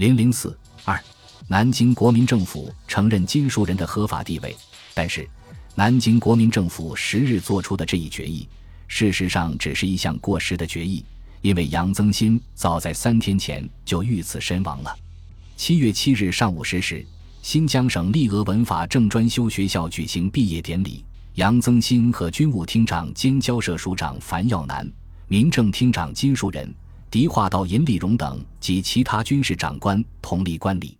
零零四二，南京国民政府承认金树人的合法地位，但是南京国民政府十日做出的这一决议，事实上只是一项过时的决议，因为杨增新早在三天前就遇刺身亡了。七月七日上午十时，新疆省立俄文法正专修学校举行毕业典礼，杨增新和军务厅长兼交涉署长樊耀南、民政厅长金树人。狄化道、尹礼荣等及其他军事长官同立观礼。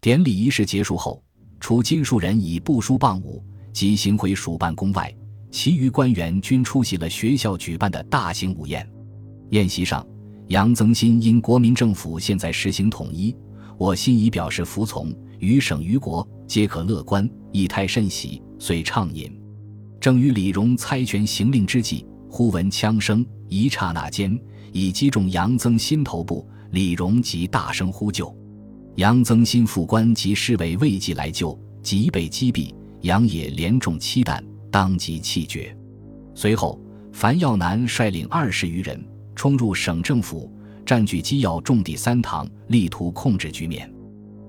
典礼仪式结束后，除金树人以部书傍舞即行回署办公外，其余官员均出席了学校举办的大型午宴。宴席上，杨增新因国民政府现在实行统一，我心已表示服从，于省于国皆可乐观，意态甚喜，遂畅饮。正与李荣猜拳行令之际，忽闻枪声，一刹那间。已击中杨增新头部，李荣即大声呼救，杨增新副官及侍卫未及来救，即被击毙。杨也连中七弹，当即气绝。随后，樊耀南率领二十余人冲入省政府，占据机要重地三堂，力图控制局面。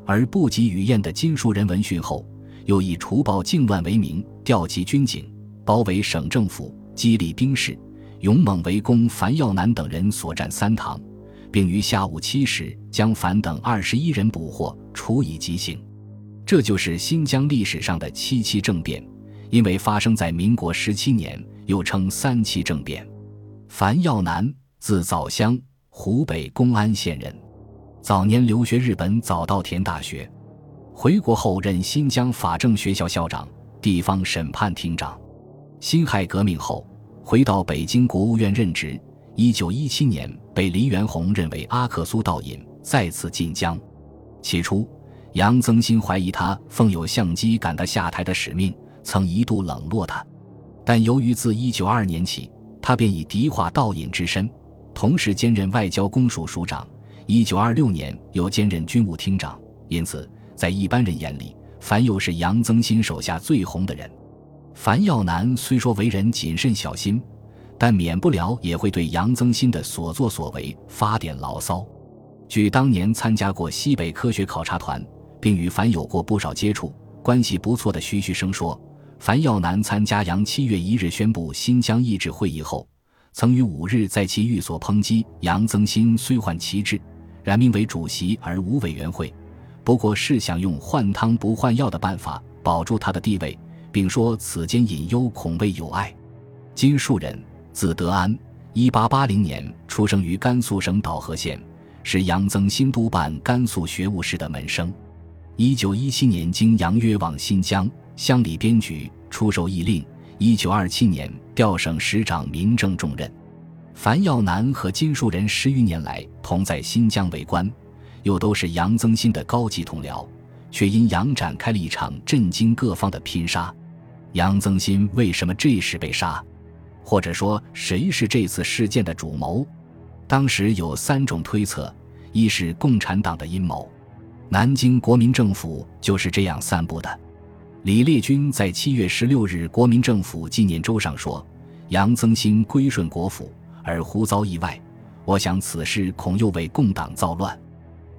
而不及雨燕的金树人闻讯后，又以除暴靖乱为名，调集军警，包围省政府，激励兵士。勇猛围攻樊耀南等人所占三堂，并于下午七时将樊等二十一人捕获，处以极刑。这就是新疆历史上的七七政变，因为发生在民国十七年，又称三七政变。樊耀南，字枣乡，湖北公安县人，早年留学日本早稻田大学，回国后任新疆法政学校校长、地方审判厅长。辛亥革命后。回到北京国务院任职，一九一七年被黎元洪任为阿克苏道尹，再次进疆。起初，杨增新怀疑他奉有相机赶他下台的使命，曾一度冷落他。但由于自一九二年起，他便以敌化道尹之身，同时兼任外交公署署长。一九二六年又兼任军务厅长，因此在一般人眼里，樊又是杨增新手下最红的人。樊耀南虽说为人谨慎小心，但免不了也会对杨增新的所作所为发点牢骚。据当年参加过西北科学考察团，并与樊有过不少接触、关系不错的徐旭生说，樊耀南参加杨七月一日宣布新疆意志会议后，曾于五日在其寓所抨击杨增新虽换旗帜，然命为主席而无委员会，不过是想用换汤不换药的办法保住他的地位。并说此间隐忧恐未有碍。金树人，字德安，一八八零年出生于甘肃省导河县，是杨增新督办甘肃学务室的门生。一九一七年经杨约往新疆乡里编局出授议令。一九二七年调省使长，民政重任。樊耀南和金树人十余年来同在新疆为官，又都是杨增新的高级同僚，却因杨展开了一场震惊各方的拼杀。杨增新为什么这时被杀？或者说，谁是这次事件的主谋？当时有三种推测：一是共产党的阴谋，南京国民政府就是这样散布的。李烈钧在七月十六日国民政府纪念周上说：“杨增新归顺国府，而忽遭意外，我想此事恐又为共党造乱。”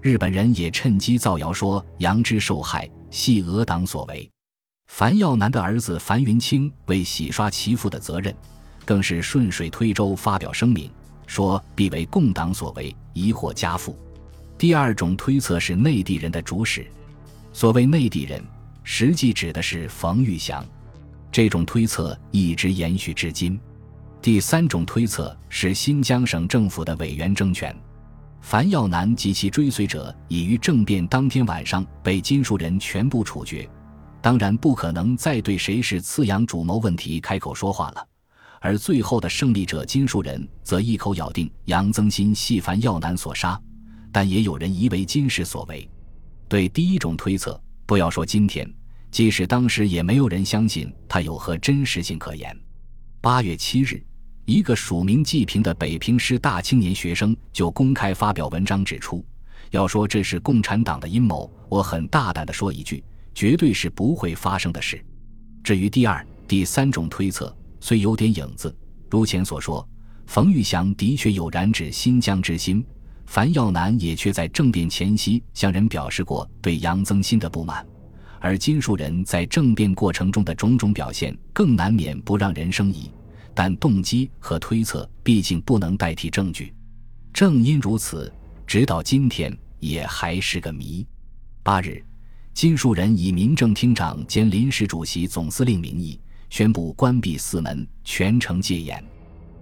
日本人也趁机造谣说杨之受害系俄党所为。樊耀南的儿子樊云清为洗刷其父的责任，更是顺水推舟发表声明，说必为共党所为，疑祸家父。第二种推测是内地人的主使，所谓内地人，实际指的是冯玉祥。这种推测一直延续至今。第三种推测是新疆省政府的委员政权，樊耀南及其追随者已于政变当天晚上被金树人全部处决。当然不可能再对谁是次阳主谋问题开口说话了，而最后的胜利者金树人则一口咬定杨增新系樊耀南所杀，但也有人疑为金氏所为。对第一种推测，不要说今天，即使当时也没有人相信他有何真实性可言。八月七日，一个署名济平的北平师大青年学生就公开发表文章指出，要说这是共产党的阴谋，我很大胆地说一句。绝对是不会发生的事。至于第二、第三种推测，虽有点影子，如前所说，冯玉祥的确有染指新疆之心，樊耀南也却在政变前夕向人表示过对杨增新的不满，而金树人在政变过程中的种种表现更难免不让人生疑。但动机和推测毕竟不能代替证据，正因如此，直到今天也还是个谜。八日，金树人以民政厅长兼临时主席总司令名义宣布关闭四门，全城戒严，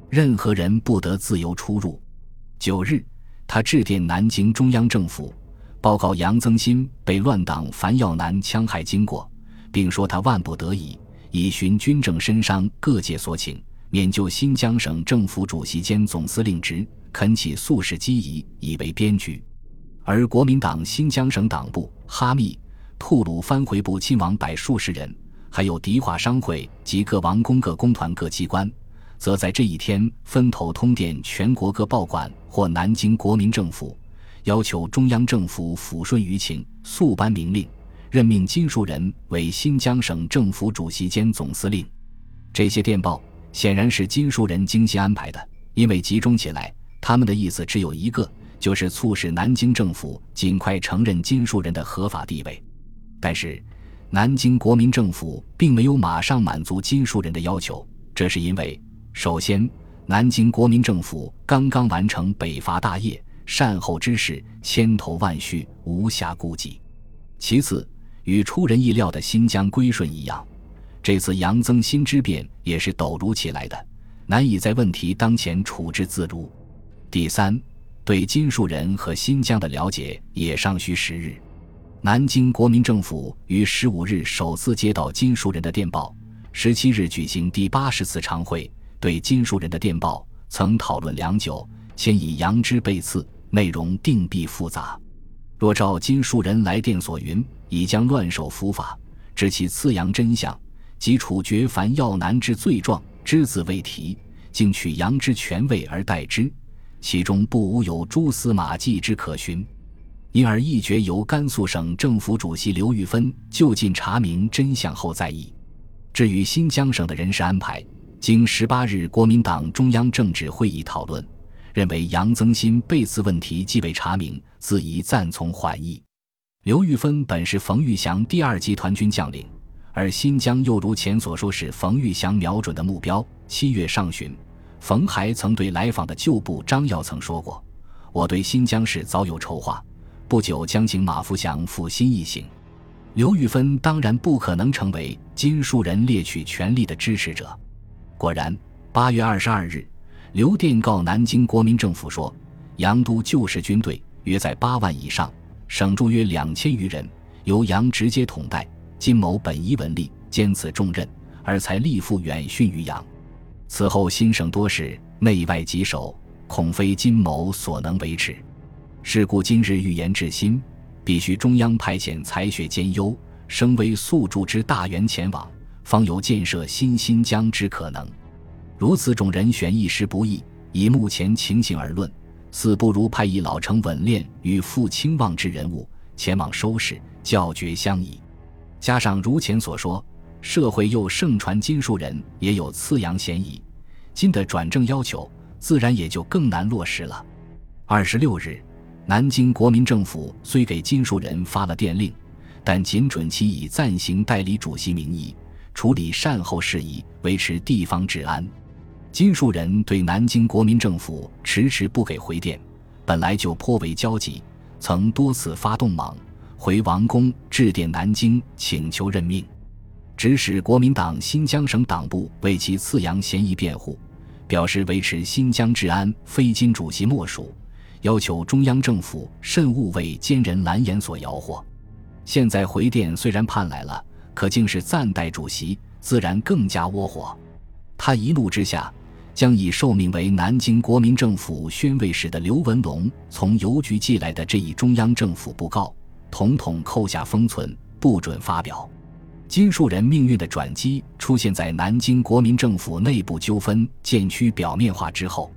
任何人不得自由出入。九日，他致电南京中央政府，报告杨增新被乱党樊耀南戕害经过，并说他万不得已，以循军政身商各界所请。免就新疆省政府主席兼总司令职，恳起肃事机宜，以为编剧。而国民党新疆省党部、哈密、吐鲁番回部亲王百数十人，还有迪化商会及各王公各公团各机关，则在这一天分头通电全国各报馆或南京国民政府，要求中央政府抚顺舆情，速颁明令，任命金树人为新疆省政府主席兼总司令。这些电报。显然是金树人精心安排的，因为集中起来，他们的意思只有一个，就是促使南京政府尽快承认金树人的合法地位。但是，南京国民政府并没有马上满足金树人的要求，这是因为，首先，南京国民政府刚刚完成北伐大业，善后之事千头万绪，无暇顾及；其次，与出人意料的新疆归顺一样。这次杨增新之变也是陡如其来的，难以在问题当前处置自如。第三，对金树人和新疆的了解也尚需时日。南京国民政府于十五日首次接到金树人的电报，十七日举行第八十次常会，对金树人的电报曾讨论良久，先以杨之被刺，内容定必复杂。若照金树人来电所云，已将乱手伏法，知其刺杨真相。即处决樊耀南之罪状，只字未提，竟取杨之权位而代之，其中不无有蛛丝马迹之可寻，因而一决由甘肃省政府主席刘玉芬就近查明真相后再议。至于新疆省的人事安排，经十八日国民党中央政治会议讨论，认为杨增新被刺问题既未查明，自宜暂从缓议。刘玉芬本是冯玉祥第二集团军将领。而新疆又如前所说是冯玉祥瞄准的目标。七月上旬，冯还曾对来访的旧部张耀曾说过：“我对新疆事早有筹划，不久将请马福祥赴新一行。”刘玉芬当然不可能成为金树人猎取权力的支持者。果然，八月二十二日，刘电告南京国民政府说：“杨都旧时军队约在八万以上，省驻约两千余人，由杨直接统带。”金某本宜文吏，兼此重任，而才力复远逊于杨。此后新省多事，内外棘手，恐非金某所能维持。是故今日欲言至心，必须中央派遣才学兼优、声威素著之大员前往，方有建设新新疆之可能。如此种人选一时不易，以目前情形而论，似不如派一老成稳练与富清望之人物前往收拾，教决相宜。加上如前所说，社会又盛传金树人也有次阳嫌疑，金的转正要求自然也就更难落实了。二十六日，南京国民政府虽给金树人发了电令，但仅准其以暂行代理主席名义处理善后事宜，维持地方治安。金树人对南京国民政府迟迟不给回电，本来就颇为焦急，曾多次发动莽。回王宫致电南京，请求任命，指使国民党新疆省党部为其次阳嫌疑辩护，表示维持新疆治安非金主席莫属，要求中央政府慎勿为奸人蓝颜所摇惑。现在回电虽然盼来了，可竟是暂代主席，自然更加窝火。他一怒之下，将以受命为南京国民政府宣慰使的刘文龙从邮局寄来的这一中央政府布告。统统扣下封存，不准发表。金树人命运的转机出现在南京国民政府内部纠纷渐趋表面化之后。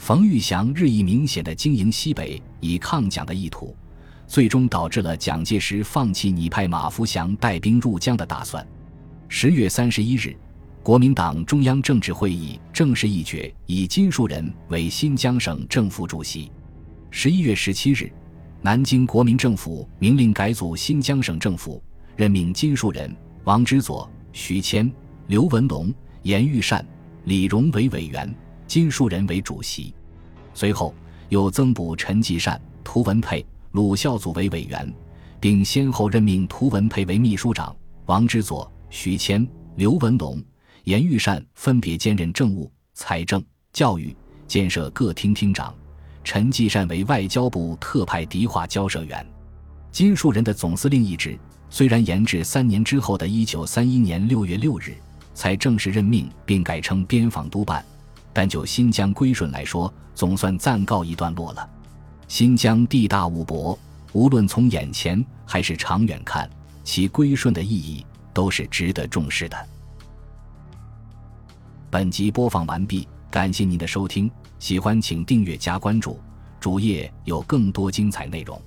冯玉祥日益明显的经营西北以抗蒋的意图，最终导致了蒋介石放弃拟派马福祥带兵入江的打算。十月三十一日，国民党中央政治会议正式议决以金树人为新疆省政府主席。十一月十七日，南京国民政府明令改组新疆省政府，任命金树人、王之佐、徐谦、刘文龙、严玉善、李荣为委员，金树人为主席。随后又增补陈继善、涂文佩、鲁孝祖为委员，并先后任命涂文佩为秘书长，王之佐、徐谦、刘文龙。严玉善分别兼任政务、财政、教育、建设各厅厅长，陈继善为外交部特派敌化交涉员。金树人的总司令一职虽然延至三年之后的一九三一年六月六日才正式任命并改称边防督办，但就新疆归顺来说，总算暂告一段落了。新疆地大物博，无论从眼前还是长远看，其归顺的意义都是值得重视的。本集播放完毕，感谢您的收听，喜欢请订阅加关注，主页有更多精彩内容。